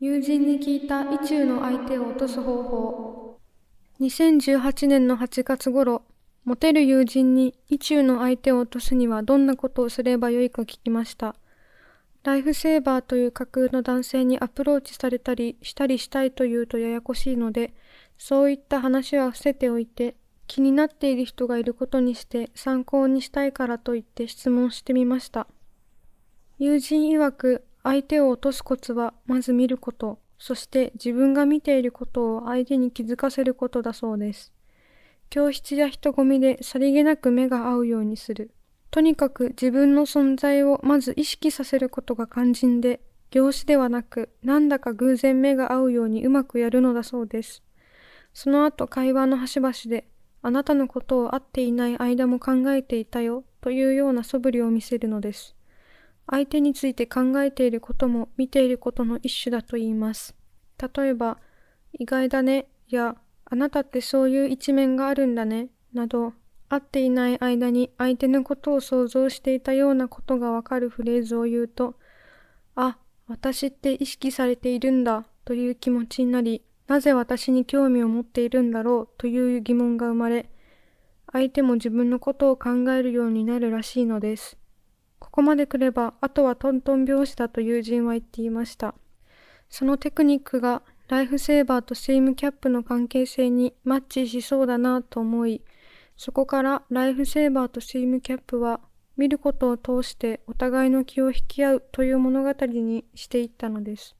友人に聞いた意中の相手を落とす方法。2018年の8月頃、モテる友人に意中の相手を落とすにはどんなことをすればよいか聞きました。ライフセーバーという架空の男性にアプローチされたりしたりしたいというとややこしいので、そういった話は伏せておいて、気になっている人がいることにして参考にしたいからと言って質問してみました。友人曰く相手を落とすコツはまず見ること、そして自分が見ていることを相手に気づかせることだそうです。教室や人混みでさりげなく目が合うようにする。とにかく自分の存在をまず意識させることが肝心で、業種ではなく、なんだか偶然目が合うようにうまくやるのだそうです。その後会話の端々で、あなたのことを会っていない間も考えていたよというような素振りを見せるのです。相手について考えていることも見ていることの一種だと言います。例えば、意外だねや、あなたってそういう一面があるんだねなど、会っていない間に相手のことを想像していたようなことがわかるフレーズを言うと、あ、私って意識されているんだという気持ちになり、なぜ私に興味を持っているんだろうという疑問が生まれ、相手も自分のことを考えるようになるらしいのです。ここまで来れば、あとはトントン拍子だと友人は言っていました。そのテクニックがライフセーバーとスイムキャップの関係性にマッチしそうだなと思い、そこからライフセーバーとスイムキャップは見ることを通してお互いの気を引き合うという物語にしていったのです。